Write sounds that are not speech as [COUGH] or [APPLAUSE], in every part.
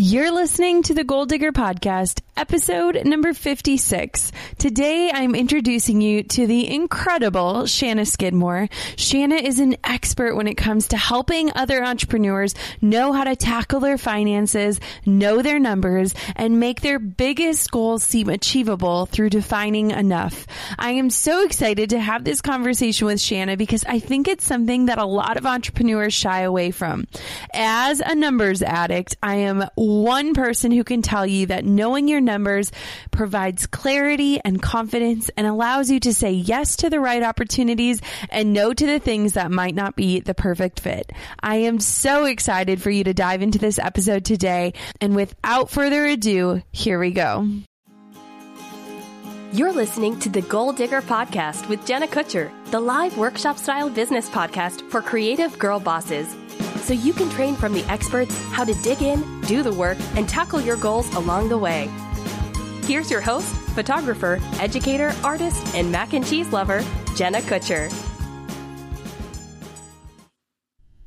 You're listening to the Goal Digger Podcast, episode number 56. Today, I'm introducing you to the incredible Shanna Skidmore. Shanna is an expert when it comes to helping other entrepreneurs know how to tackle their finances, know their numbers, and make their biggest goals seem achievable through defining enough. I am so excited to have this conversation with Shanna because I think it's something that a lot of entrepreneurs shy away from. As a numbers addict, I am one person who can tell you that knowing your numbers provides clarity and confidence and allows you to say yes to the right opportunities and no to the things that might not be the perfect fit. I am so excited for you to dive into this episode today. And without further ado, here we go. You're listening to the Goal Digger Podcast with Jenna Kutcher, the live workshop style business podcast for creative girl bosses so you can train from the experts how to dig in, do the work, and tackle your goals along the way. Here's your host, photographer, educator, artist, and mac and cheese lover, Jenna Kutcher.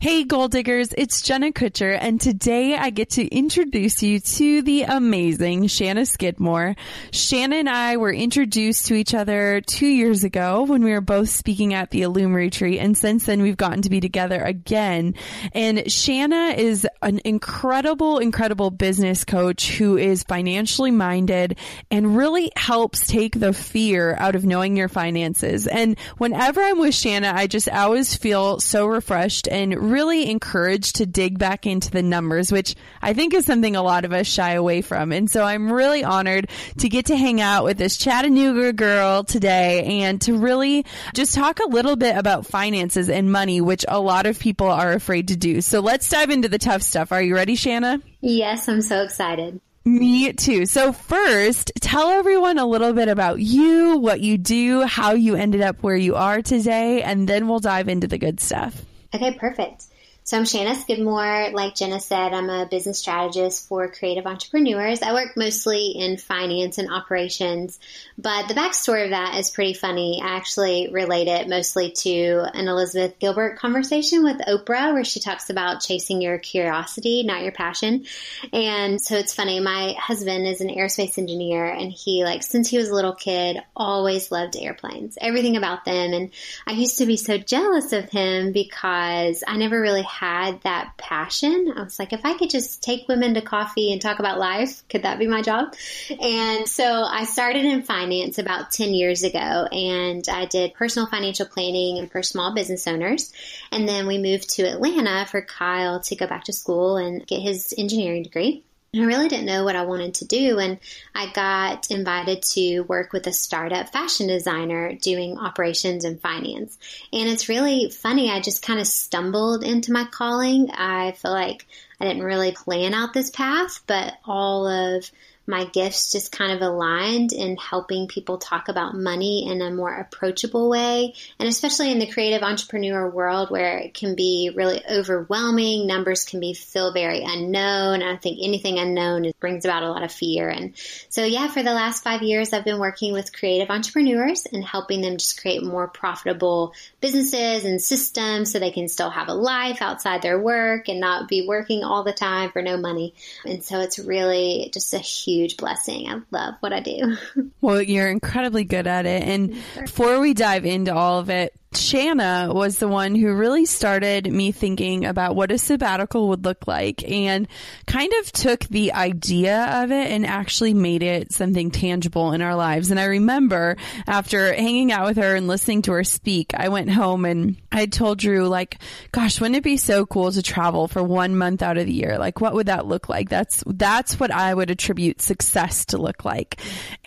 Hey, goal diggers, it's Jenna Kutcher, and today I get to introduce you to the amazing Shanna Skidmore. Shanna and I were introduced to each other two years ago when we were both speaking at the Illume Retreat, and since then we've gotten to be together again. And Shanna is an incredible, incredible business coach who is financially minded and really helps take the fear out of knowing your finances. And whenever I'm with Shanna, I just always feel so refreshed and really encouraged to dig back into the numbers, which I think is something a lot of us shy away from. And so I'm really honored to get to hang out with this Chattanooga girl today and to really just talk a little bit about finances and money, which a lot of people are afraid to do. So let's dive into the tough stuff. Are you ready, Shanna? Yes, I'm so excited. Me too. So first, tell everyone a little bit about you, what you do, how you ended up where you are today, and then we'll dive into the good stuff. Okay, perfect. So I'm Shanna Skidmore. Like Jenna said, I'm a business strategist for creative entrepreneurs. I work mostly in finance and operations, but the backstory of that is pretty funny. I actually relate it mostly to an Elizabeth Gilbert conversation with Oprah where she talks about chasing your curiosity, not your passion. And so it's funny. My husband is an aerospace engineer and he like, since he was a little kid, always loved airplanes, everything about them. And I used to be so jealous of him because I never really had that passion. I was like, if I could just take women to coffee and talk about life, could that be my job? And so I started in finance about 10 years ago and I did personal financial planning and for small business owners. And then we moved to Atlanta for Kyle to go back to school and get his engineering degree. I really didn't know what I wanted to do. And I got invited to work with a startup fashion designer doing operations and finance. And it's really funny. I just kind of stumbled into my calling. I feel like I didn't really plan out this path, but all of my gifts just kind of aligned in helping people talk about money in a more approachable way. And especially in the creative entrepreneur world where it can be really overwhelming, numbers can be feel very unknown. I think anything unknown brings about a lot of fear. And so, yeah, for the last five years, I've been working with creative entrepreneurs and helping them just create more profitable businesses and systems so they can still have a life outside their work and not be working all the time for no money. And so it's really just a huge blessing. I love what I do. [LAUGHS] Well, you're incredibly good at it. And before we dive into all of it, Shanna was the one who really started me thinking about what a sabbatical would look like and kind of took the idea of it and actually made it something tangible in our lives. And I remember after hanging out with her and listening to her speak, I went home and I told Drew, like, gosh, wouldn't it be so cool to travel for one month out of the year? Like, what would that look like? That's, that's what I would attribute success to look like.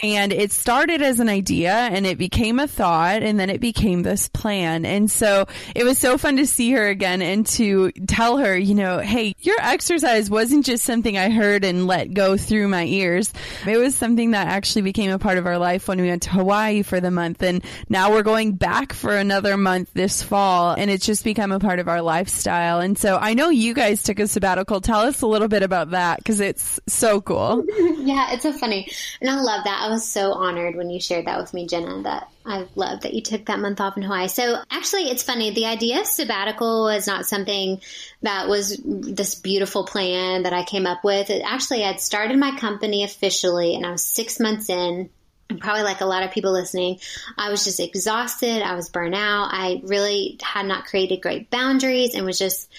And it started as an idea and it became a thought and then it became this plan plan. And so it was so fun to see her again and to tell her, you know, hey, your exercise wasn't just something I heard and let go through my ears. It was something that actually became a part of our life when we went to Hawaii for the month. And now we're going back for another month this fall and it's just become a part of our lifestyle. And so I know you guys took a sabbatical. Tell us a little bit about that because it's so cool. [LAUGHS] yeah, it's so funny. And I love that. I was so honored when you shared that with me, Jenna, that I love that you took that month off in Hawaii. So actually, it's funny. The idea of sabbatical was not something that was this beautiful plan that I came up with. It actually had started my company officially and I was six months in. Probably like a lot of people listening, I was just exhausted. I was burnt out. I really had not created great boundaries and was just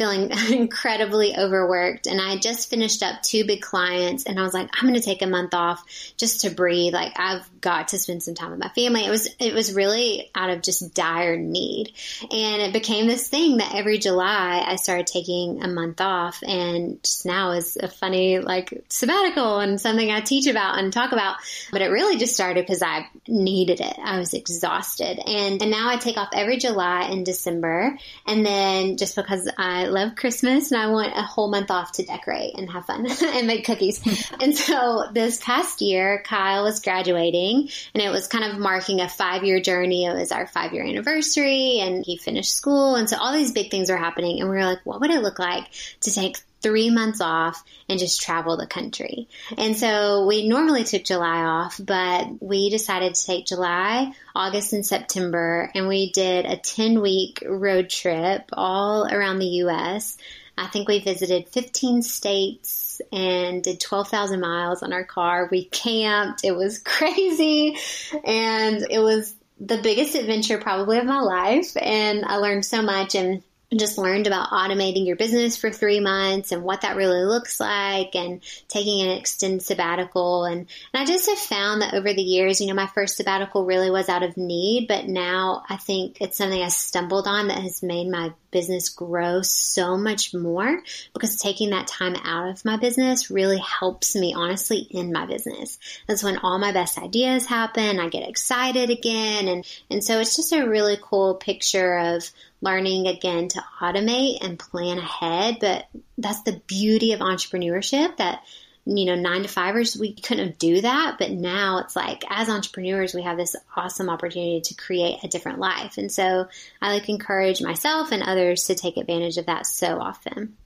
feeling [LAUGHS] incredibly overworked. And I just finished up two big clients and I was like, I'm going to take a month off just to breathe. Like I've got to spend some time with my family. It was, it was really out of just dire need. And it became this thing that every July I started taking a month off and just now is a funny like sabbatical and something I teach about and talk about. But it really just started because I needed it. I was exhausted. And, and now I take off every July and December. And then just because I love Christmas and I want a whole month off to decorate and have fun [LAUGHS] and make cookies. [LAUGHS] and so this past year, Kyle was graduating and it was kind of marking a five year journey. It was our five year anniversary and he finished school. And so all these big things were happening and we were like, what would it look like to take three months off and just travel the country. And so we normally took July off, but we decided to take July, August, and September, and we did a 10 week road trip all around the U.S. I think we visited 15 states and did 12,000 miles on our car. We camped. It was [LAUGHS] crazy. And it was the biggest adventure probably of my life. And I learned so much. And just learned about automating your business for three months and what that really looks like and taking an extended sabbatical. And, and I just have found that over the years, you know, my first sabbatical really was out of need, but now I think it's something I stumbled on that has made my business grow so much more because taking that time out of my business really helps me honestly in my business. That's when all my best ideas happen. I get excited again. And, and so it's just a really cool picture of learning again to automate and plan ahead. But that's the beauty of entrepreneurship that you know, nine to fivers, we couldn't do that. But now it's like, as entrepreneurs, we have this awesome opportunity to create a different life. And so I like encourage myself and others to take advantage of that so often.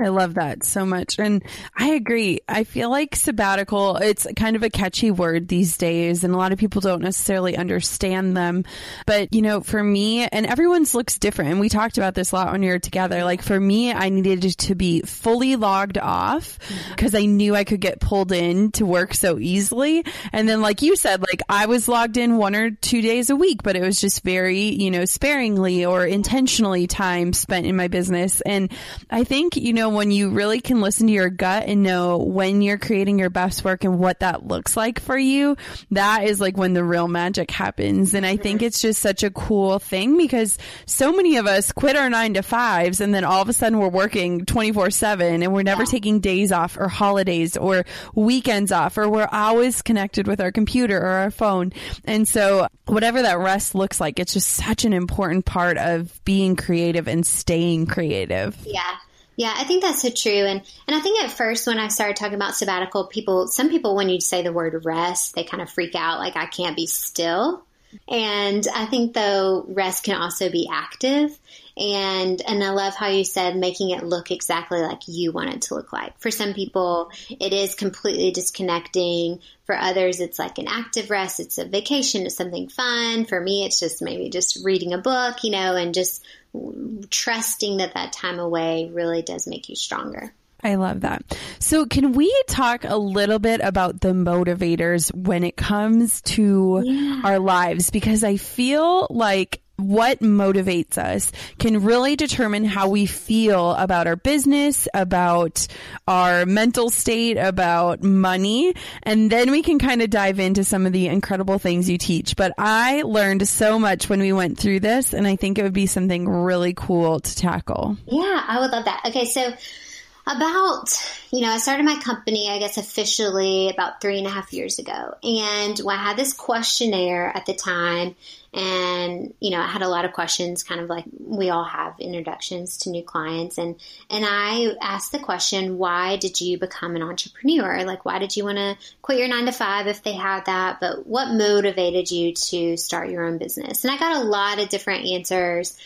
I love that so much. And I agree. I feel like sabbatical, it's kind of a catchy word these days and a lot of people don't necessarily understand them. But, you know, for me and everyone's looks different. And we talked about this a lot when we were together. Like for me, I needed to be fully logged off mm-hmm. because I knew I could get pulled in to work so easily. And then like you said, like I was logged in one or two days a week, but it was just very, you know, sparingly or intentionally time spent in my business. And I think, you know, when you really can listen to your gut and know when you're creating your best work and what that looks like for you, that is like when the real magic happens. And I think it's just such a cool thing because so many of us quit our nine to fives and then all of a sudden we're working 24 seven and we're never yeah. taking days off or holidays or weekends off or we're always connected with our computer or our phone. And so whatever that rest looks like, it's just such an important part of being creative and staying creative. Yeah. Yeah, I think that's so true. And and I think at first when I started talking about sabbatical, people some people when you say the word rest, they kind of freak out like I can't be still. And I think though rest can also be active. And and I love how you said making it look exactly like you want it to look like. For some people, it is completely disconnecting. For others, it's like an active rest. It's a vacation. It's something fun. For me, it's just maybe just reading a book, you know, and just trusting that that time away really does make you stronger. I love that. So, can we talk a little bit about the motivators when it comes to yeah. our lives? Because I feel like what motivates us can really determine how we feel about our business, about our mental state, about money. And then we can kind of dive into some of the incredible things you teach. But I learned so much when we went through this, and I think it would be something really cool to tackle. Yeah, I would love that. Okay, so about, you know, I started my company, I guess, officially about three and a half years ago. And I had this questionnaire at the time, and, you know, I had a lot of questions, kind of like we all have introductions to new clients. And, and I asked the question, why did you become an entrepreneur? Like, why did you want to quit your nine to five if they had that? But what motivated you to start your own business? And I got a lot of different answers.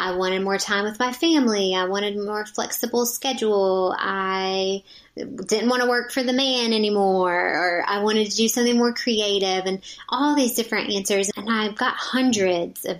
I wanted more time with my family. I wanted more flexible schedule. I didn't want to work for the man anymore, or I wanted to do something more creative, and all these different answers. And I've got hundreds of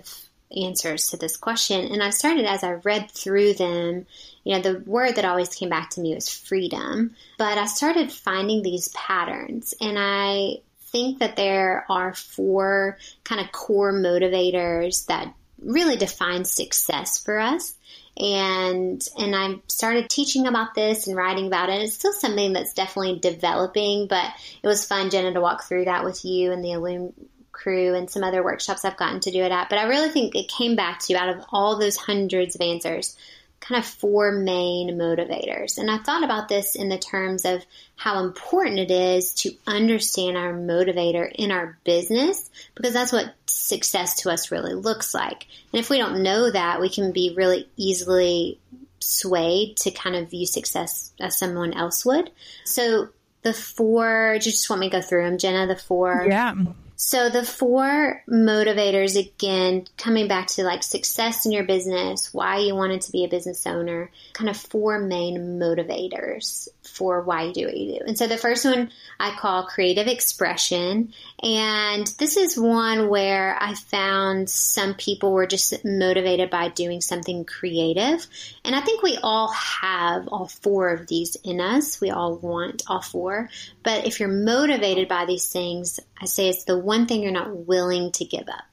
answers to this question. And I started as I read through them. You know, the word that always came back to me was freedom. But I started finding these patterns, and I think that there are four kind of core motivators that really defines success for us. And and I started teaching about this and writing about it. It's still something that's definitely developing, but it was fun, Jenna, to walk through that with you and the Illume crew and some other workshops I've gotten to do it at. But I really think it came back to you out of all those hundreds of answers, kind of four main motivators. And I thought about this in the terms of how important it is to understand our motivator in our business because that's what success to us really looks like. And if we don't know that, we can be really easily swayed to kind of view success as someone else would. So the four, do you just want me to go through them, Jenna? The four. Yeah. So the four motivators, again, coming back to like success in your business, why you wanted to be a business owner, kind of four main motivators for why do what you do. And so the first one I call creative expression. And this is one where I found some people were just motivated by doing something creative. And I think we all have all four of these in us. We all want all four. But if you're motivated by these things, I say it's the one thing you're not willing to give up.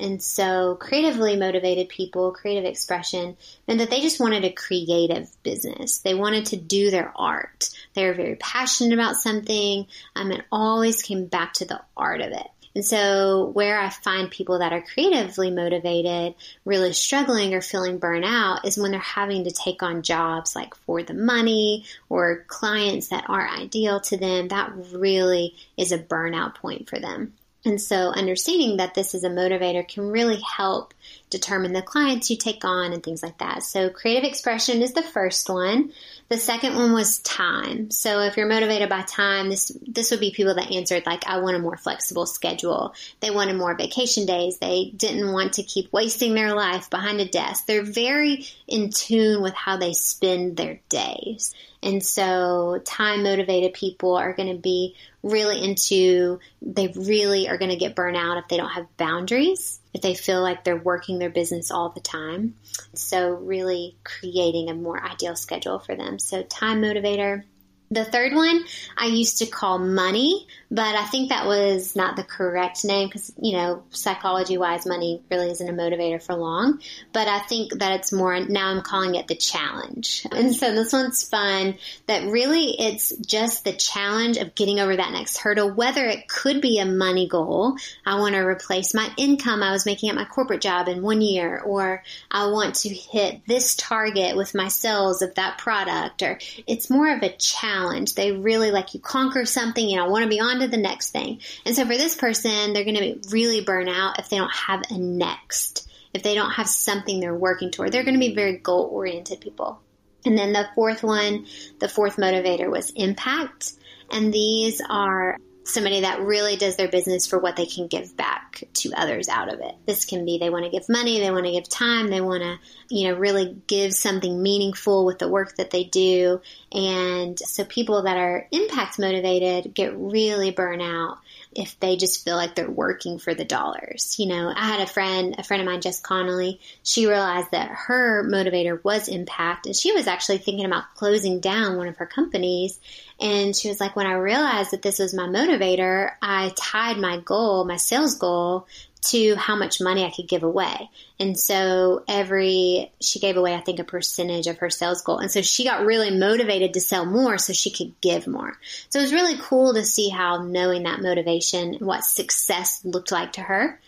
And so creatively motivated people, creative expression, meant that they just wanted a creative business. They wanted to do their art. They were very passionate about something um, and always came back to the art of it. And so where I find people that are creatively motivated really struggling or feeling burnout is when they're having to take on jobs like for the money or clients that aren't ideal to them. That really is a burnout point for them. And so understanding that this is a motivator can really help determine the clients you take on and things like that. So creative expression is the first one. The second one was time. So if you're motivated by time, this this would be people that answered like I want a more flexible schedule. They wanted more vacation days. They didn't want to keep wasting their life behind a desk. They're very in tune with how they spend their days. And so time motivated people are going to be really into, they really are going to get burnout if they don't have boundaries, if they feel like they're working their business all the time. So really creating a more ideal schedule for them. So time motivator. The third one I used to call money, but I think that was not the correct name because, you know, psychology wise, money really isn't a motivator for long. But I think that it's more, now I'm calling it the challenge. And so this one's fun that really it's just the challenge of getting over that next hurdle, whether it could be a money goal. I want to replace my income I was making at my corporate job in one year, or I want to hit this target with my sales of that product, or it's more of a challenge. They really like you conquer something, you know, want to be on to the next thing. And so for this person, they're going to be really burn out if they don't have a next, if they don't have something they're working toward. They're going to be very goal oriented people. And then the fourth one, the fourth motivator was impact. And these are somebody that really does their business for what they can give back to others out of it. This can be they want to give money, they want to give time, they want to, you know, really give something meaningful with the work that they do. And so people that are impact motivated get really burnt out if they just feel like they're working for the dollars. You know, I had a friend, a friend of mine, Jess Connolly, she realized that her motivator was impact and she was actually thinking about closing down one of her companies. And she was like, when I realized that this was my motivator, I tied my goal, my sales goal to how much money I could give away. And so every, she gave away, I think, a percentage of her sales goal. And so she got really motivated to sell more so she could give more. So it was really cool to see how knowing that motivation and what success looked like to her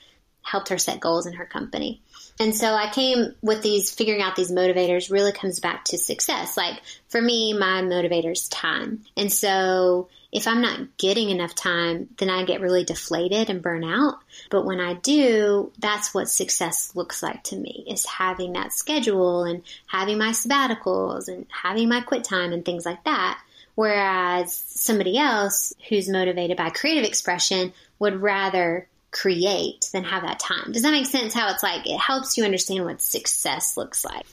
helped her set goals in her company. And so I came with these, figuring out these motivators really comes back to success. Like for me, my motivator is time. And so if I'm not getting enough time, then I get really deflated and burn out. But when I do, that's what success looks like to me is having that schedule and having my sabbaticals and having my quit time and things like that. Whereas somebody else who's motivated by creative expression would rather create than have that time. Does that make sense? How it's like it helps you understand what success looks like.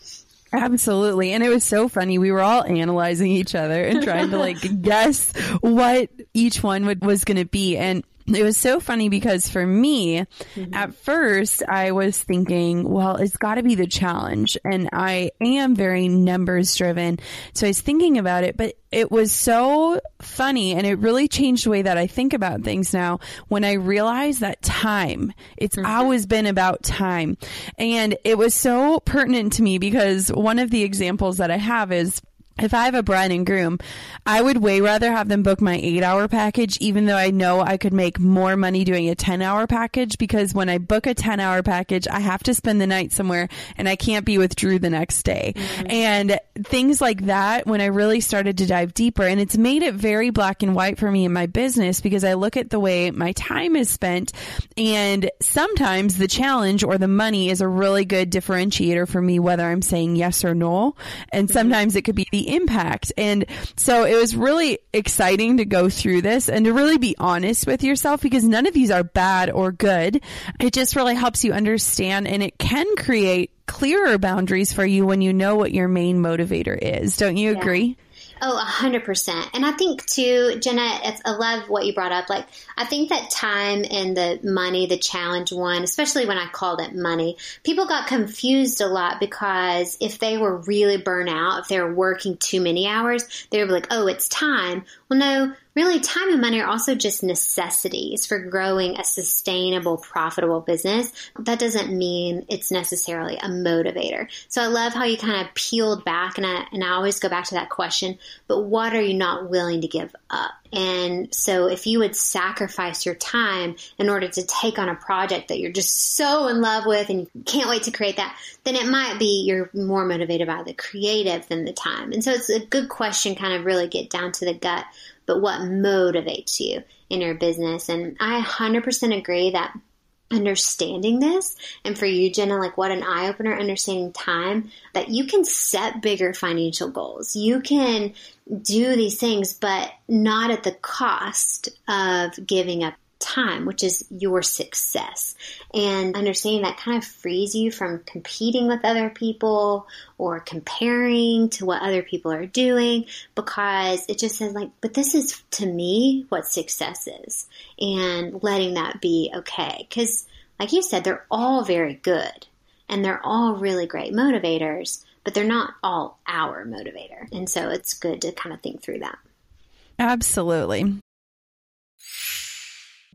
Absolutely. And it was so funny. We were all analyzing each other and trying to like [LAUGHS] guess what each one would, was going to be. And it was so funny because for me, mm-hmm. at first I was thinking, well, it's got to be the challenge. And I am very numbers driven. So I was thinking about it, but it was so funny and it really changed the way that I think about things now when I realized that time, it's mm-hmm. always been about time. And it was so pertinent to me because one of the examples that I have is if I have a bride and groom, I would way rather have them book my eight hour package, even though I know I could make more money doing a 10 hour package because when I book a 10 hour package, I have to spend the night somewhere and I can't be with Drew the next day. Mm-hmm. And things like that, when I really started to dive deeper, and it's made it very black and white for me in my business because I look at the way my time is spent and sometimes the challenge or the money is a really good differentiator for me, whether I'm saying yes or no. And mm-hmm. sometimes it could be the impact. And so it was really exciting to go through this and to really be honest with yourself because none of these are bad or good. It just really helps you understand and it can create clearer boundaries for you when you know what your main motivator is. Don't you yeah. agree? Oh, a hundred percent. And I think too, Jenna, I love what you brought up. Like, I think that time and the money, the challenge one, especially when I called it money, people got confused a lot because if they were really burnt out, if they were working too many hours, they were like, oh, it's time. Well, no, really time and money are also just necessities for growing a sustainable, profitable business. That doesn't mean it's necessarily a motivator. So I love how you kind of peeled back and I, and I always go back to that question, but what are you not willing to give up? And so if you would sacrifice your time in order to take on a project that you're just so in love with and you can't wait to create that, then it might be you're more motivated by the creative than the time. And so it's a good question, kind of really get down to the gut but what motivates you in your business. And I 100% agree that understanding this and for you jenna like what an eye-opener understanding time that you can set bigger financial goals you can do these things but not at the cost of giving up time, which is your success. And understanding that kind of frees you from competing with other people or comparing to what other people are doing because it just says like, but this is to me what success is and letting that be okay. Cause like you said, they're all very good and they're all really great motivators, but they're not all our motivator. And so it's good to kind of think through that. Absolutely.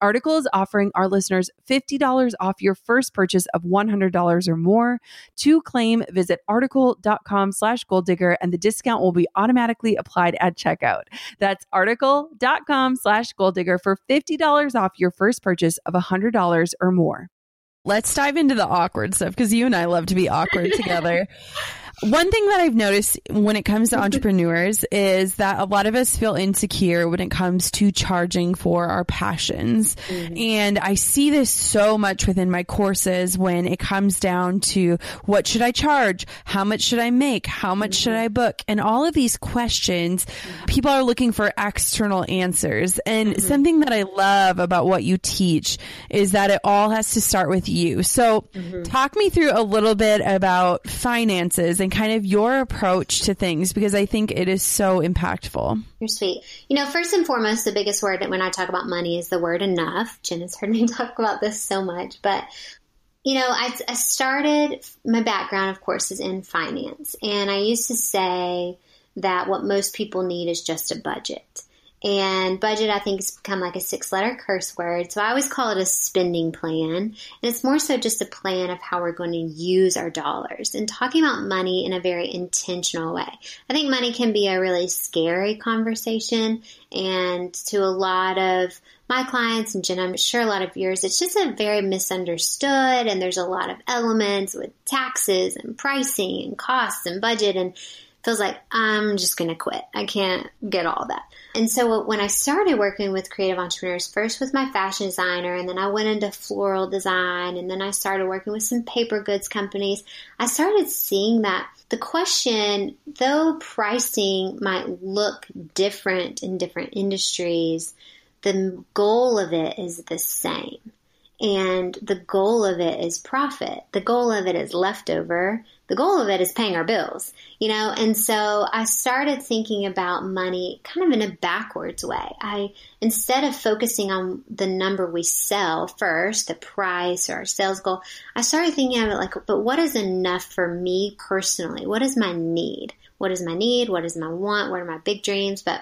Article is offering our listeners $50 off your first purchase of $100 or more. To claim, visit article.com slash goal digger and the discount will be automatically applied at checkout. That's article.com slash goal digger for $50 off your first purchase of $100 or more. Let's dive into the awkward stuff because you and I love to be awkward [LAUGHS] together. One thing that I've noticed when it comes to entrepreneurs is that a lot of us feel insecure when it comes to charging for our passions. Mm-hmm. And I see this so much within my courses when it comes down to what should I charge? How much should I make? How much mm-hmm. should I book? And all of these questions, mm-hmm. people are looking for external answers. And mm-hmm. something that I love about what you teach is that it all has to start with you. So mm-hmm. talk me through a little bit about finances and and kind of your approach to things because I think it is so impactful. You're sweet. You know, first and foremost, the biggest word that when I talk about money is the word enough. Jen has heard me [LAUGHS] talk about this so much, but you know, I, I started, my background, of course, is in finance. And I used to say that what most people need is just a budget. And budget, I think, has become like a six letter curse word. So I always call it a spending plan. And it's more so just a plan of how we're going to use our dollars and talking about money in a very intentional way. I think money can be a really scary conversation. And to a lot of my clients and Jen, I'm sure a lot of yours, it's just a very misunderstood and there's a lot of elements with taxes and pricing and costs and budget and feels like I'm just going to quit. I can't get all that. And so when I started working with creative entrepreneurs, first with my fashion designer, and then I went into floral design, and then I started working with some paper goods companies, I started seeing that the question, though pricing might look different in different industries, the goal of it is the same. And the goal of it is profit. The goal of it is leftover the goal of it is paying our bills, you know? And so I started thinking about money kind of in a backwards way. I, instead of focusing on the number we sell first, the price or our sales goal, I started thinking of it like, but what is enough for me personally? What is my need? What is my need? What is my want? What are my big dreams? But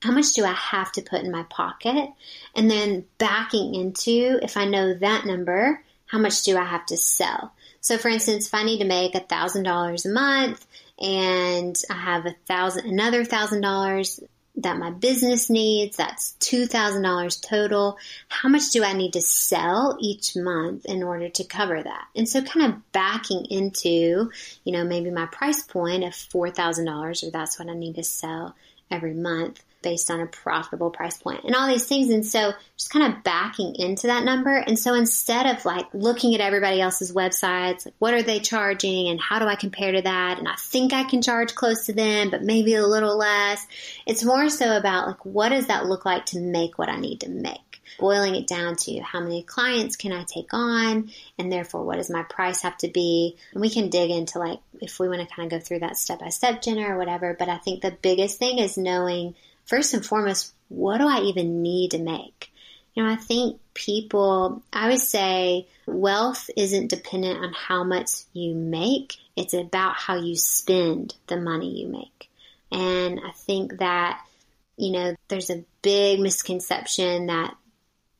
how much do I have to put in my pocket? And then backing into if I know that number, how much do I have to sell? So for instance, if I need to make a thousand dollars a month and I have a thousand, another thousand dollars that my business needs, that's $2,000 total. How much do I need to sell each month in order to cover that? And so kind of backing into, you know, maybe my price point of $4,000 or that's what I need to sell every month based on a profitable price point and all these things. And so just kind of backing into that number. And so instead of like looking at everybody else's websites, like what are they charging and how do I compare to that? And I think I can charge close to them, but maybe a little less. It's more so about like, what does that look like to make what I need to make? boiling it down to how many clients can I take on and therefore what does my price have to be? And we can dig into like if we want to kind of go through that step by step, Jenna, or whatever. But I think the biggest thing is knowing first and foremost, what do I even need to make? You know, I think people, I would say wealth isn't dependent on how much you make. It's about how you spend the money you make. And I think that, you know, there's a big misconception that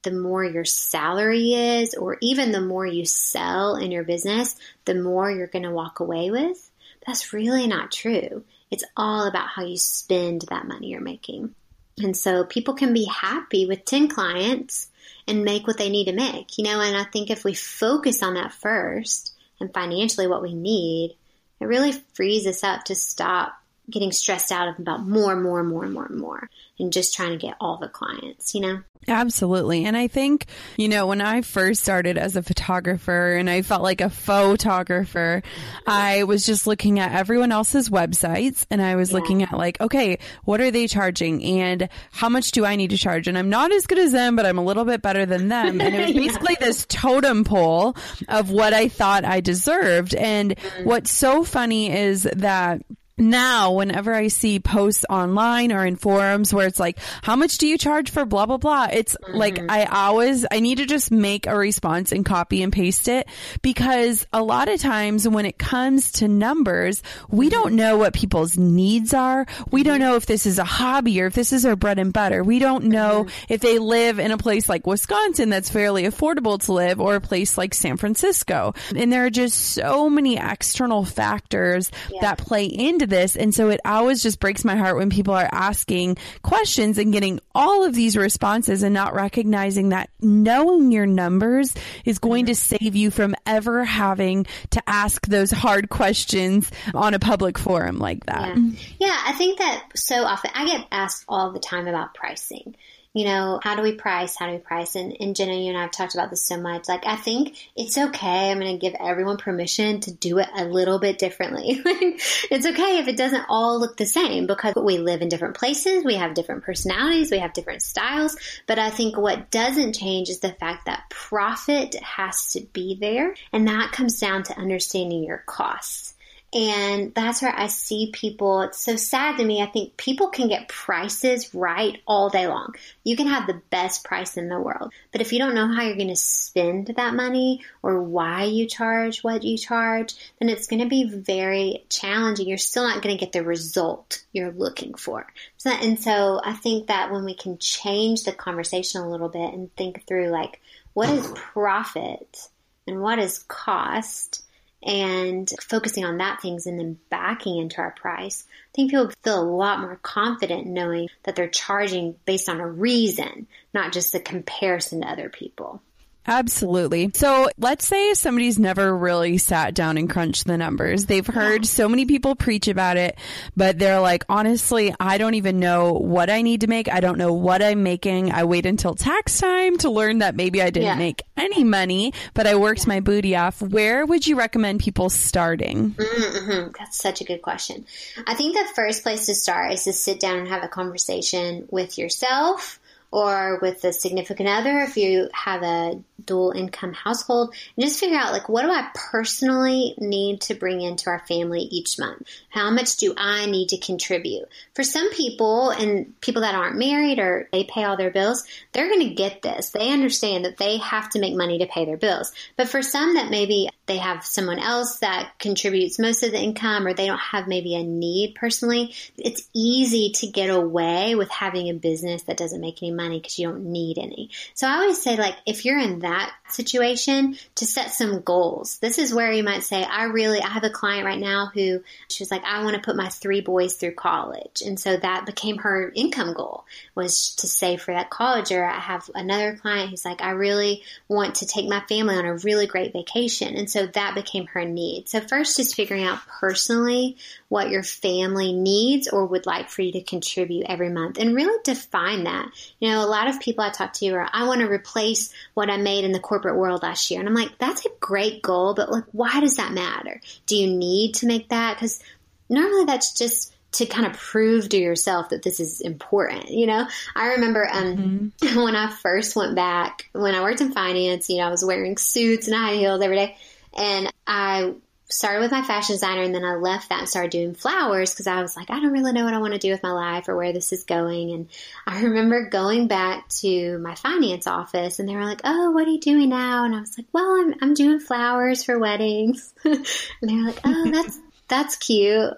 the more your salary is, or even the more you sell in your business, the more you're going to walk away with. That's really not true. It's all about how you spend that money you're making. And so people can be happy with 10 clients and make what they need to make, you know, and I think if we focus on that first and financially what we need, it really frees us up to stop getting stressed out about more, and more, and more, and more, and more, and just trying to get all the clients, you know? Absolutely. And I think, you know, when I first started as a photographer and I felt like a photographer, I was just looking at everyone else's websites and I was yeah. looking at like, okay, what are they charging and how much do I need to charge? And I'm not as good as them, but I'm a little bit better than them. And it was [LAUGHS] basically yeah. this totem pole of what I thought I deserved. And mm-hmm. what's so funny is that now whenever I see posts online or in forums where it's like, how much do you charge for blah, blah, blah? It's mm-hmm. like, I always, I need to just make a response and copy and paste it because a lot of times when it comes to numbers, we mm-hmm. don't know what people's needs are. We don't know if this is a hobby or if this is their bread and butter. We don't know mm-hmm. if they live in a place like Wisconsin that's fairly affordable to live or a place like San Francisco. And there are just so many external factors yeah. that play into this. And so it always just breaks my heart when people are asking questions and getting all of these responses and not recognizing that knowing your numbers is going to save you from ever having to ask those hard questions on a public forum like that. Yeah, yeah I think that so often I get asked all the time about pricing you know, how do we price? How do we price? And, and Jenna, you and I have talked about this so much. Like, I think it's okay. I'm going to give everyone permission to do it a little bit differently. [LAUGHS] it's okay if it doesn't all look the same because we live in different places. We have different personalities. We have different styles. But I think what doesn't change is the fact that profit has to be there. And that comes down to understanding your costs. And that's where I see people. It's so sad to me. I think people can get prices right all day long. You can have the best price in the world. But if you don't know how you're going to spend that money or why you charge what you charge, then it's going to be very challenging. You're still not going to get the result you're looking for. So, and so I think that when we can change the conversation a little bit and think through like, what is profit and what is cost? And focusing on that things and then backing into our price, I think people feel a lot more confident knowing that they're charging based on a reason, not just a comparison to other people. Absolutely. So let's say somebody's never really sat down and crunched the numbers. They've heard so many people preach about it, but they're like, honestly, I don't even know what I need to make. I don't know what I'm making. I wait until tax time to learn that maybe I didn't yeah. make any money, but I worked yeah. my booty off. Where would you recommend people starting? Mm-hmm. That's such a good question. I think the first place to start is to sit down and have a conversation with yourself or with a significant other if you have a dual income household and just figure out like what do I personally need to bring into our family each month? How much do I need to contribute? For some people and people that aren't married or they pay all their bills, they're going to get this. They understand that they have to make money to pay their bills. But for some that maybe they have someone else that contributes most of the income or they don't have maybe a need personally, it's easy to get away with having a business that doesn't make any money because you don't need any. So I always say like if you're in that situation to set some goals. This is where you might say, I really, I have a client right now who she was like, I want to put my three boys through college. And so that became her income goal was to save for that college. Or I have another client who's like, I really want to take my family on a really great vacation. And so that became her need. So first is figuring out personally what your family needs or would like for you to contribute every month and really define that. You know, a lot of people I talk to are, I want to replace what I made in the corporate world last year. And I'm like, that's a great goal, but like, why does that matter? Do you need to make that? Because normally that's just to kind of prove to yourself that this is important. You know, I remember um, mm-hmm. [LAUGHS] when I first went back, when I worked in finance, you know, I was wearing suits and high heels every day. And I started with my fashion designer and then I left that and started doing flowers because I was like, I don't really know what I want to do with my life or where this is going. And I [LAUGHS] remember going back to my finance office and they were like, Oh, what are you doing now? And I was like, Well, I'm, I'm doing flowers for weddings. [LAUGHS] and they were like, Oh, [LAUGHS] that's, that's cute.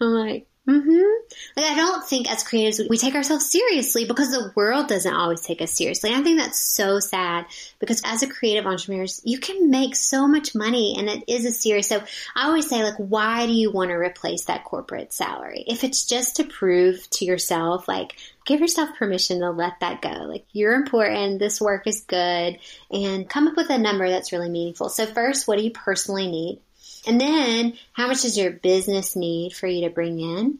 I'm like, Mm-hmm. Like I don't think as creatives we take ourselves seriously because the world doesn't always take us seriously. I think that's so sad because as a creative entrepreneur, you can make so much money and it is a serious. So I always say like, why do you want to replace that corporate salary? If it's just to prove to yourself, like give yourself permission to let that go. Like you're important. This work is good and come up with a number that's really meaningful. So first, what do you personally need? And then how much does your business need for you to bring in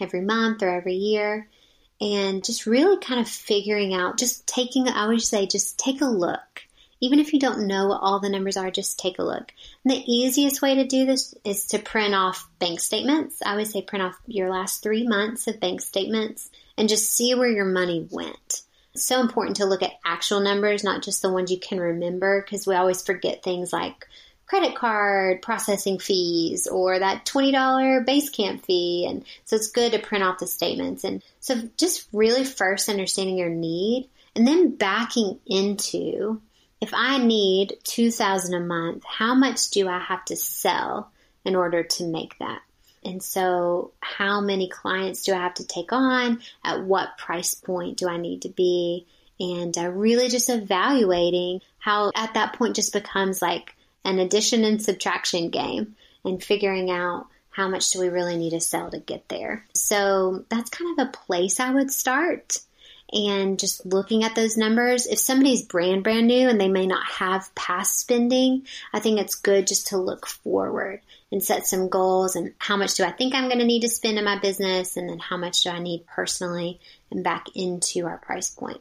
every month or every year? And just really kind of figuring out, just taking, I always say, just take a look. Even if you don't know what all the numbers are, just take a look. And the easiest way to do this is to print off bank statements. I always say print off your last three months of bank statements and just see where your money went. It's so important to look at actual numbers, not just the ones you can remember, because we always forget things like credit card processing fees or that $20 Basecamp fee. And so it's good to print off the statements. And so just really first understanding your need and then backing into if I need 2000 a month, how much do I have to sell in order to make that? And so how many clients do I have to take on? At what price point do I need to be? And uh, really just evaluating how at that point just becomes like an addition and subtraction game and figuring out how much do we really need to sell to get there. So that's kind of a place I would start and just looking at those numbers. If somebody's brand brand new and they may not have past spending, I think it's good just to look forward and set some goals and how much do I think I'm going to need to spend in my business and then how much do I need personally and back into our price point.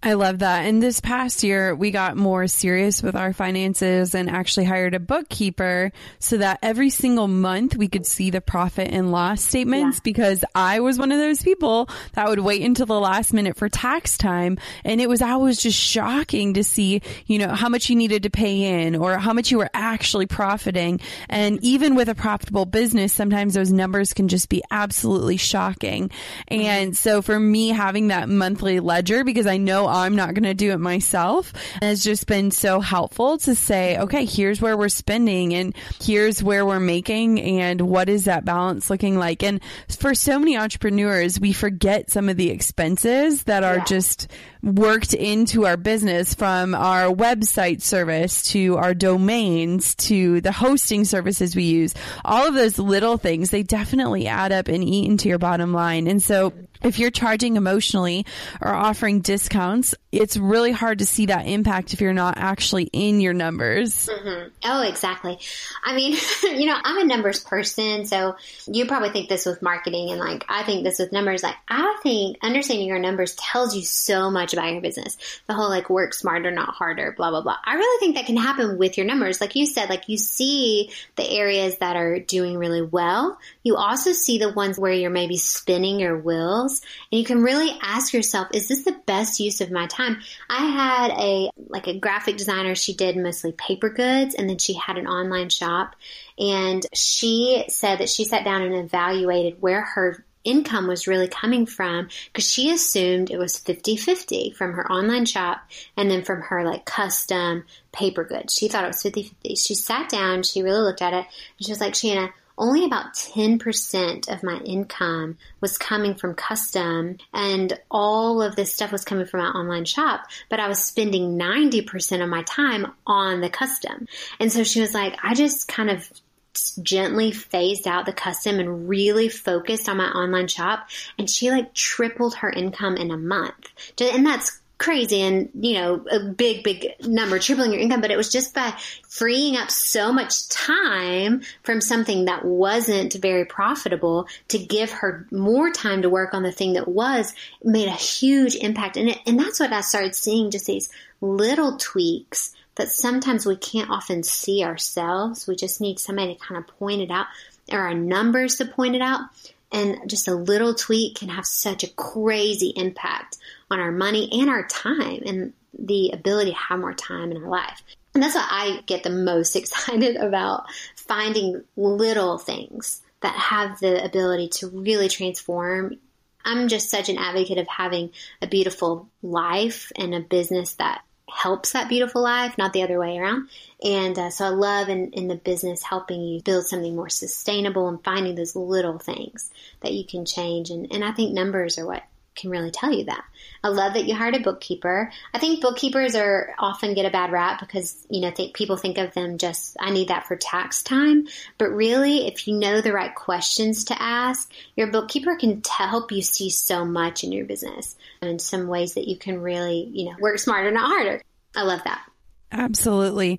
I love that. And this past year, we got more serious with our finances and actually hired a bookkeeper so that every single month we could see the profit and loss statements yeah. because I was one of those people that would wait until the last minute for tax time. And it was always just shocking to see, you know, how much you needed to pay in or how much you were actually profiting. And even with a profitable business, sometimes those numbers can just be absolutely shocking. Mm-hmm. And so for me, having that monthly ledger, because I know I'm not going to do it myself has just been so helpful to say, okay, here's where we're spending and here's where we're making and what is that balance looking like? And for so many entrepreneurs, we forget some of the expenses that are yeah. just worked into our business from our website service to our domains to the hosting services we use. All of those little things, they definitely add up and eat into your bottom line. And so if you're charging emotionally or offering discounts, it's really hard to see that impact if you're not actually in your numbers. Mm-hmm. Oh, exactly. I mean, [LAUGHS] you know, I'm a numbers person, so you probably think this with marketing, and like I think this with numbers. Like I think understanding your numbers tells you so much about your business. The whole like work smarter, not harder, blah blah blah. I really think that can happen with your numbers. Like you said, like you see the areas that are doing really well. You also see the ones where you're maybe spinning your wheels, and you can really ask yourself, is this the best use of my time? I had a like a graphic designer. She did mostly paper goods, and then she had an online shop. And she said that she sat down and evaluated where her income was really coming from because she assumed it was 50-50 from her online shop and then from her like custom paper goods. She thought it was 50-50. She sat down, she really looked at it, and she was like, Shanna, only about 10% of my income was coming from custom and all of this stuff was coming from my online shop, but I was spending 90% of my time on the custom. And so she was like, I just kind of gently phased out the custom and really focused on my online shop and she like tripled her income in a month. And that's crazy and, you know, a big, big number, tripling your income, but it was just by freeing up so much time from something that wasn't very profitable to give her more time to work on the thing that was made a huge impact. And it, and that's what I started seeing just these little tweaks that sometimes we can't often see ourselves. We just need somebody to kind of point it out or our numbers to point it out. And just a little tweak can have such a crazy impact on our money and our time and the ability to have more time in our life. And that's what I get the most [LAUGHS] excited about finding little things that have the ability to really transform. I'm just such an advocate of having a beautiful life and a business that helps that beautiful life, not the other way around. And uh, so I love in, in the business helping you build something more sustainable and finding those little things that you can change. And, and I think numbers are what can really tell you that. I love that you hired a bookkeeper. I think bookkeepers are often get a bad rap because, you know, think people think of them just, I need that for tax time. But really, if you know the right questions to ask, your bookkeeper can t- help you see so much in your business and some ways that you can really, you know, work smarter, not harder. I love that. Absolutely.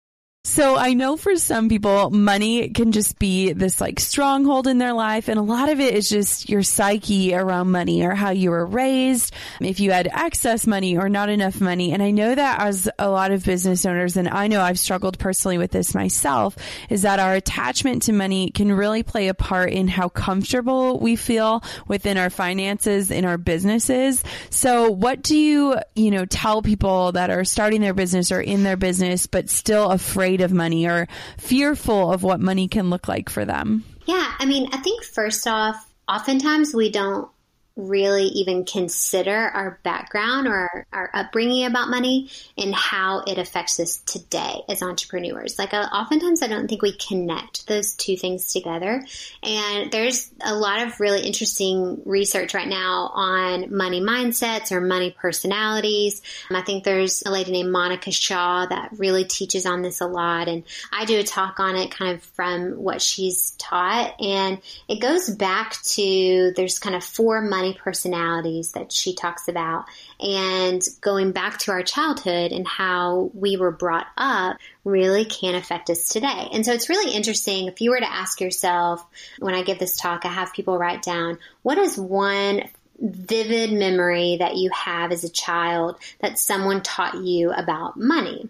So I know for some people, money can just be this like stronghold in their life. And a lot of it is just your psyche around money or how you were raised, if you had excess money or not enough money. And I know that as a lot of business owners, and I know I've struggled personally with this myself, is that our attachment to money can really play a part in how comfortable we feel within our finances, in our businesses. So what do you, you know, tell people that are starting their business or in their business, but still afraid afraid of money or fearful of what money can look like for them? Yeah, I mean, I think first off, oftentimes we don't really even consider our background or our upbringing about money and how it affects us today as entrepreneurs. Like, uh, oftentimes I don't think we connect those two things together. And there's a lot of really interesting research right now on money mindsets or money personalities. Um, I think there's a lady named Monica Shaw that really teaches on this a lot. And I do a talk on it kind of from what she's taught. And it goes back to there's kind of four money money personalities that she talks about and going back to our childhood and how we were brought up really can affect us today. And so it's really interesting if you were to ask yourself, when I give this talk, I have people write down, what is one vivid memory that you have as a child that someone taught you about money?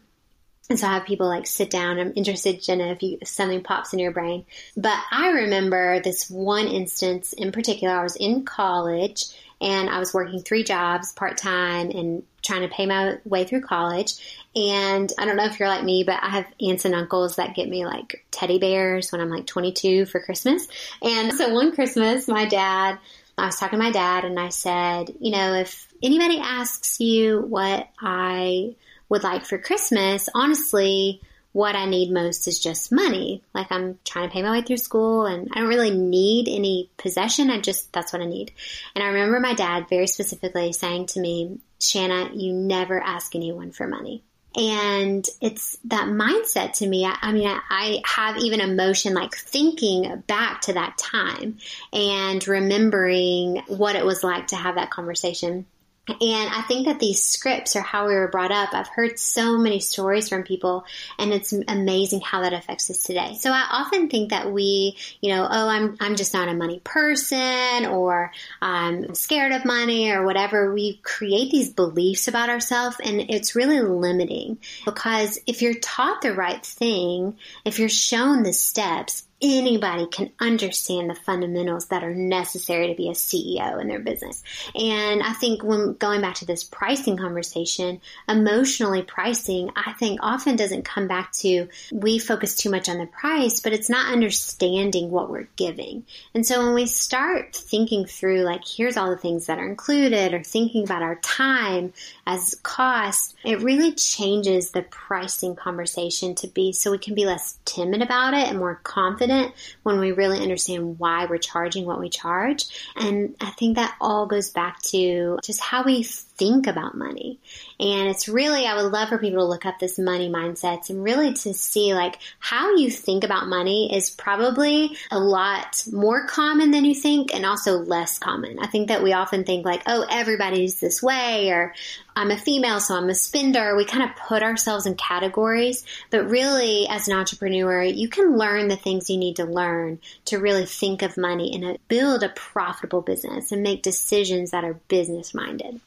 And so I have people like sit down. I'm interested, Jenna, if, you, if something pops in your brain. But I remember this one instance in particular. I was in college and I was working three jobs part time and trying to pay my way through college. And I don't know if you're like me, but I have aunts and uncles that get me like teddy bears when I'm like 22 for Christmas. And so one Christmas, my dad, I was talking to my dad and I said, you know, if anybody asks you what I would like for Christmas, honestly, what I need most is just money. Like I'm trying to pay my way through school and I don't really need any possession. I just, that's what I need. And I remember my dad very specifically saying to me, Shanna, you never ask anyone for money. And it's that mindset to me. I, I mean, I, I have even emotion like thinking back to that time and remembering what it was like to have that conversation And I think that these scripts are how we were brought up. I've heard so many stories from people and it's amazing how that affects us today. So I often think that we, you know, oh, I'm, I'm just not a money person or I'm scared of money or whatever. We create these beliefs about ourselves and it's really limiting because if you're taught the right thing, if you're shown the steps, anybody can understand the fundamentals that are necessary to be a CEO in their business. And I think when going back to this pricing conversation, emotionally pricing, I think often doesn't come back to we focus too much on the price, but it's not understanding what we're giving. And so when we start thinking through like, here's all the things that are included or thinking about our time as cost, it really changes the pricing conversation to be so we can be less timid about it and more confident confident when we really understand why we're charging what we charge. And I think that all goes back to just how we think about money. And it's really, I would love for people to look up this money mindsets and really to see like how you think about money is probably a lot more common than you think and also less common. I think that we often think like, oh, everybody's this way or I'm a female, so I'm a spender. We kind of put ourselves in categories, but really as an entrepreneur, you can learn the things you need to learn to really think of money and build a profitable business and make decisions that are business minded.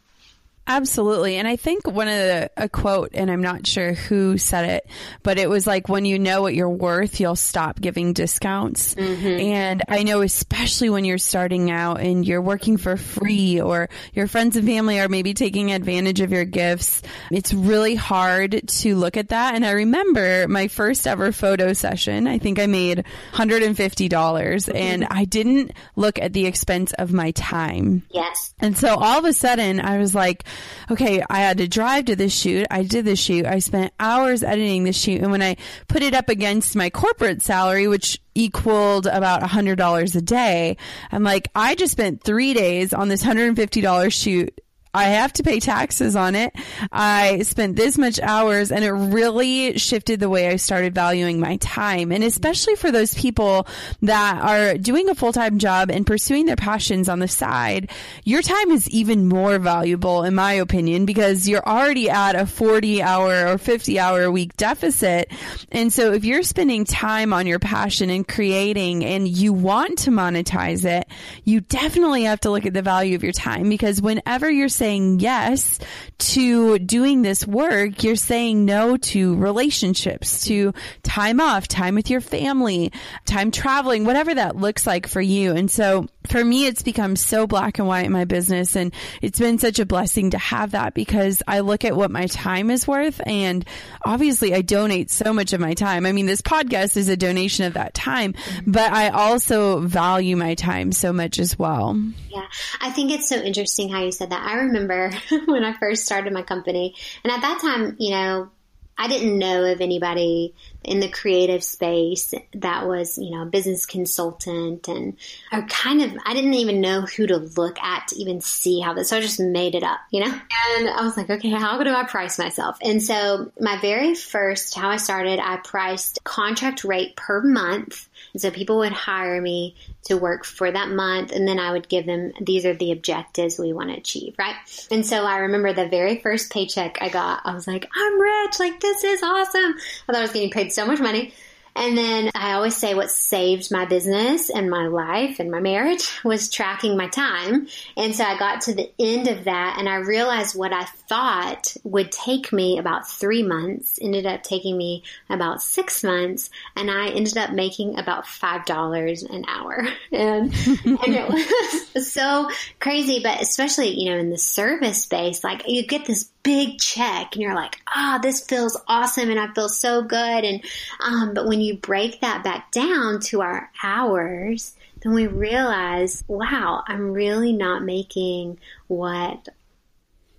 Absolutely. And I think one of the, a quote, and I'm not sure who said it, but it was like, when you know what you're worth, you'll stop giving discounts. Mm-hmm. And I know, especially when you're starting out and you're working for free or your friends and family are maybe taking advantage of your gifts, it's really hard to look at that. And I remember my first ever photo session, I think I made $150 mm-hmm. and I didn't look at the expense of my time. Yes. And so all of a sudden I was like, okay, I had to drive to this shoot. I did the shoot. I spent hours editing the shoot. And when I put it up against my corporate salary, which equaled about a hundred dollars a day, I'm like, I just spent three days on this $150 shoot I have to pay taxes on it. I spent this much hours and it really shifted the way I started valuing my time. And especially for those people that are doing a full-time job and pursuing their passions on the side, your time is even more valuable in my opinion because you're already at a 40 hour or 50 hour a week deficit. And so if you're spending time on your passion and creating and you want to monetize it, you definitely have to look at the value of your time because whenever you're saying yes to doing this work, you're saying no to relationships, to time off, time with your family, time traveling, whatever that looks like for you. And so for me, it's become so black and white in my business. And it's been such a blessing to have that because I look at what my time is worth. And obviously I donate so much of my time. I mean, this podcast is a donation of that time, but I also value my time so much as well. Yeah. I think it's so interesting how you said that. I remember [LAUGHS] when I first started my company, and at that time, you know, I didn't know of anybody in the creative space that was, you know, a business consultant and or kind of, I didn't even know who to look at to even see how this, so I just made it up, you know? And I was like, okay, how do I price myself? And so my very first, how I started, I priced contract rate per month. And so people would hire me to work for that month and then I would give them, these are the objectives we want to achieve, right? And so I remember the very first paycheck I got, I was like, I'm rich, like this is awesome. I thought I was getting paid so much money. And then I always say what saved my business and my life and my marriage [LAUGHS] was tracking my time. And so I got to the end of that and I realized what I thought would take me about three months ended up taking me about six months. And I ended up making about $5 an hour. [LAUGHS] And, and it [LAUGHS] was so crazy, but especially, you know, in the service space, like you get this big check and you're like, ah, oh, this feels awesome and I feel so good. And, um, but when you break that back down to our hours, then we realize, wow, I'm really not making what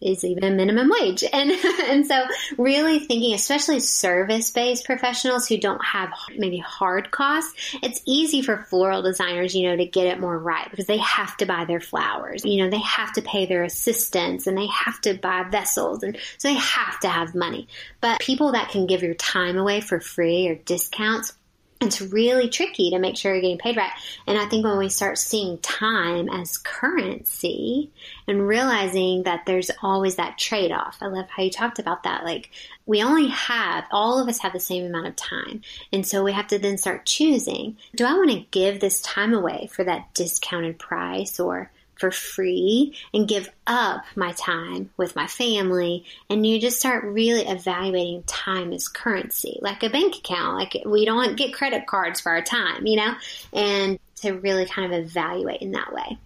is even a minimum wage. [LAUGHS] And, and so really thinking, especially service based professionals who don't have maybe hard costs, it's easy for floral designers, you know, to get it more right because they have to buy their flowers, you know, they have to pay their assistants and they have to buy vessels. And so they have to have money. But people that can give your time away for free or discounts, it's really tricky to make sure you're getting paid right. And I think when we start seeing time as currency and realizing that there's always that trade off, I love how you talked about that. Like, we only have, all of us have the same amount of time. And so we have to then start choosing do I want to give this time away for that discounted price or for free and give up my time with my family. And you just start really evaluating time as currency, like a bank account. Like we don't get credit cards for our time, you know, and to really kind of evaluate in that way.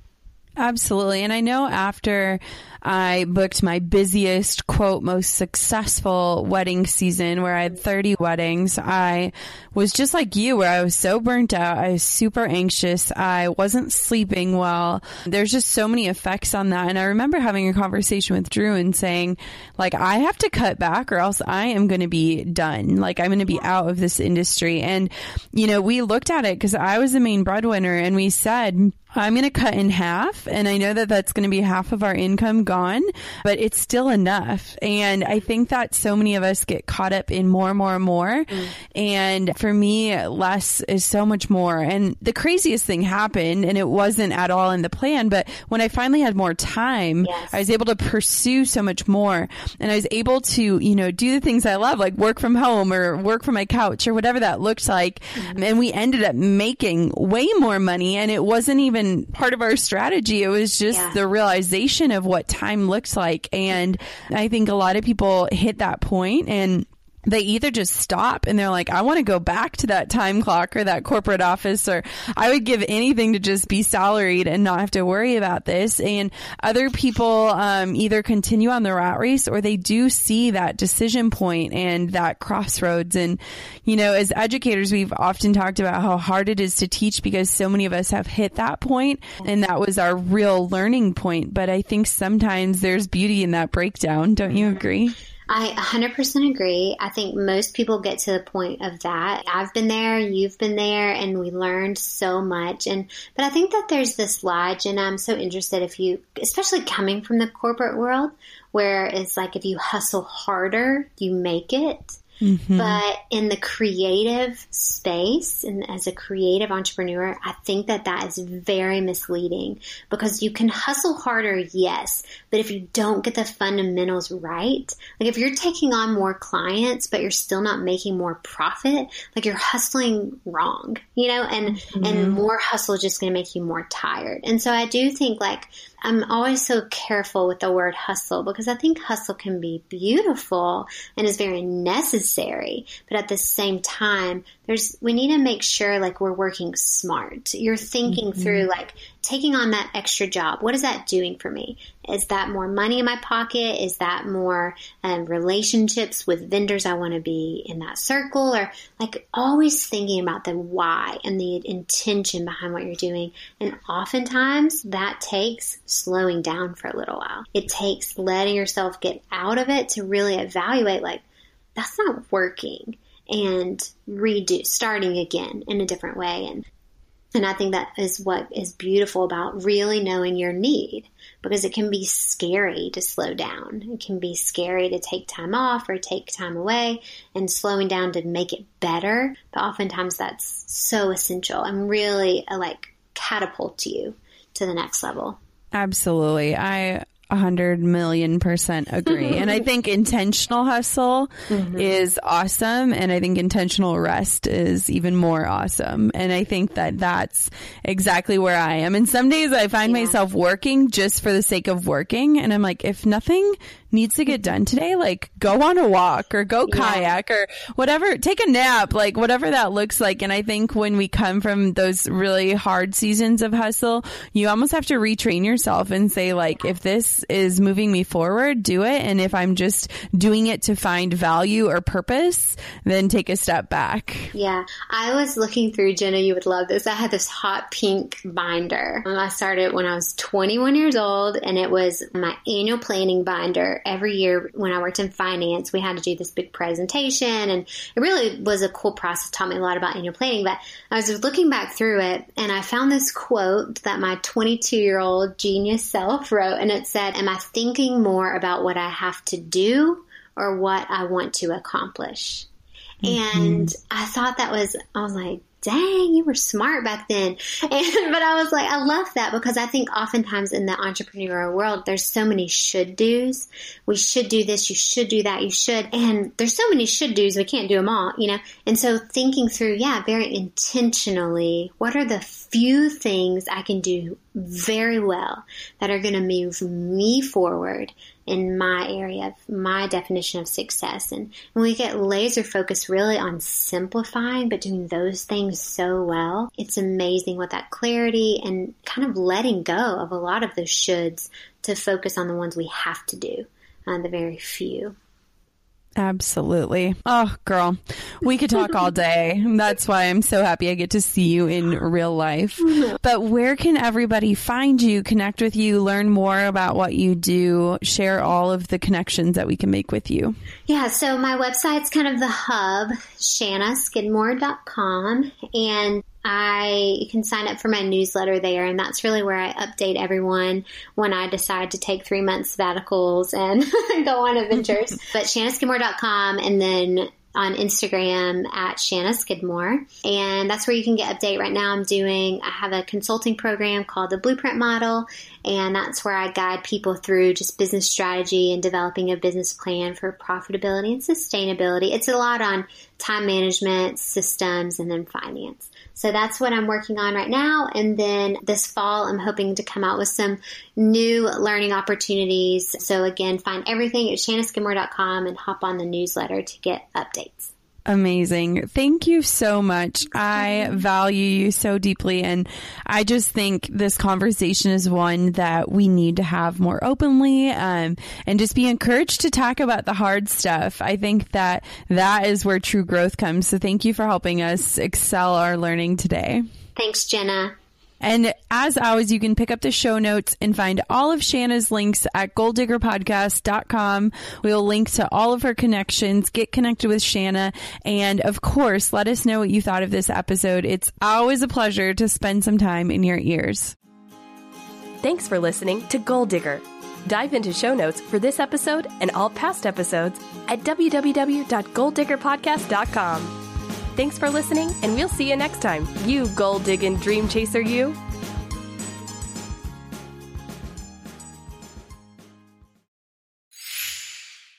Absolutely. And I know after I booked my busiest, quote, most successful wedding season where I had 30 weddings. I was just like you, where I was so burnt out. I was super anxious. I wasn't sleeping well. There's just so many effects on that. And I remember having a conversation with Drew and saying, like, I have to cut back or else I am going to be done. Like, I'm going to be out of this industry. And, you know, we looked at it because I was the main breadwinner and we said, I'm going to cut in half. And I know that that's going to be half of our income gone, but it's still enough. And I think that so many of us get caught up in more, and more, and more. Mm. And for me, less is so much more. And the craziest thing happened, and it wasn't at all in the plan, but when I finally had more time, yes. I was able to pursue so much more. And I was able to, you know, do the things I love, like work from home or work from my couch or whatever that looked like. Mm-hmm. And we ended up making way more money. And it wasn't even part of our strategy. It was just yeah. the realization of what time looks like. And I think a lot of people hit that point and they either just stop and they're like, I want to go back to that time clock or that corporate office, or I would give anything to just be salaried and not have to worry about this. And other people um, either continue on the rat race or they do see that decision point and that crossroads. And, you know, as educators, we've often talked about how hard it is to teach because so many of us have hit that point and that was our real learning point. But I think sometimes there's beauty in that breakdown. Don't you agree? I 100% agree. I think most people get to the point of that. I've been there, you've been there, and we learned so much. And, but I think that there's this lodge, and I'm so interested if you, especially coming from the corporate world, where it's like if you hustle harder, you make it. Mm-hmm. But in the creative space and as a creative entrepreneur, I think that that is very misleading because you can hustle harder, yes, but if you don't get the fundamentals right, like if you're taking on more clients, but you're still not making more profit, like you're hustling wrong, you know, and, mm-hmm. and more hustle is just going to make you more tired. And so I do think like I'm always so careful with the word hustle because I think hustle can be beautiful and is very necessary. But at the same time, there's, we need to make sure like we're working smart. You're thinking mm-hmm. through like, taking on that extra job, what is that doing for me? Is that more money in my pocket? Is that more um, relationships with vendors I want to be in that circle? Or like always thinking about the why and the intention behind what you're doing. And oftentimes that takes slowing down for a little while. It takes letting yourself get out of it to really evaluate like, that's not working and redo, starting again in a different way. And and I think that is what is beautiful about really knowing your need because it can be scary to slow down. It can be scary to take time off or take time away and slowing down to make it better. But oftentimes that's so essential and really uh, like catapult you to the next level. Absolutely. I a hundred million percent agree. and I [LAUGHS] think intentional hustle mm-hmm. is awesome. And I think intentional rest is even more awesome. And I think that that's exactly where I am. And some days I find yeah. myself working just for the sake of working. And I'm like, if nothing needs to get done today, like go on a walk or go kayak yeah. or whatever, take a nap, like whatever that looks like. And I think when we come from those really hard seasons of hustle, you almost have to retrain yourself and say like, if this is moving me forward, do it. And if I'm just doing it to find value or purpose, then take a step back. Yeah. I was looking through, Jenna, you would love this. I had this hot pink binder. Um, I started when I was 21 years old and it was my annual planning binder every year when I worked in finance, we had to do this big presentation and it really was a cool process, taught me a lot about annual planning. But I was looking back through it and I found this quote that my 22 year old genius self wrote and it said, Am I thinking more about what I have to do or what I want to accomplish? Mm-hmm. And I thought that was, I was like, dang, you were smart back then. [LAUGHS] And, but I was like, I love that because I think oftentimes in the entrepreneurial world, there's so many should do's. We should do this, you should do that, you should. And there's so many should do's, we can't do them all, you know? And so thinking through, yeah, very intentionally, what are the few things I can do very well that are going to move me forward in my area of my definition of success. And when we get laser focused really on simplifying, but doing those things so well, it's amazing what that clarity and kind of letting go of a lot of those shoulds to focus on the ones we have to do, uh, the very few. Absolutely. Oh, girl, we could talk all day. That's why I'm so happy I get to see you in real life. But where can everybody find you, connect with you, learn more about what you do, share all of the connections that we can make with you? Yeah, so my website's kind of the hub, shannaskidmore.com. And I you can sign up for my newsletter there, and that's really where I update everyone when I decide to take three month sabbaticals and [LAUGHS] go on adventures. [LAUGHS] but shannaskidmore.com, and then on Instagram at Shanna Skidmore. And that's where you can get update. Right now I'm doing, I have a consulting program called the Blueprint Model. And that's where I guide people through just business strategy and developing a business plan for profitability and sustainability. It's a lot on time management, systems, and then finance. So that's what I'm working on right now. And then this fall, I'm hoping to come out with some new learning opportunities. So again, find everything at shannaskidmore.com and hop on the newsletter to get updates. Amazing. Thank you so much. I value you so deeply. And I just think this conversation is one that we need to have more openly um, and just be encouraged to talk about the hard stuff. I think that that is where true growth comes. So thank you for helping us excel our learning today. Thanks, Jenna. And as always, you can pick up the show notes and find all of Shanna's links at goaldiggerpodcast.com. We'll link to all of her connections, get connected with Shanna, and of course, let us know what you thought of this episode. It's always a pleasure to spend some time in your ears. Thanks for listening to Goal Digger. Dive into show notes for this episode and all past episodes at www.goaldiggerpodcast.com. Thanks for listening, and we'll see you next time. You goal digging dream chaser, you.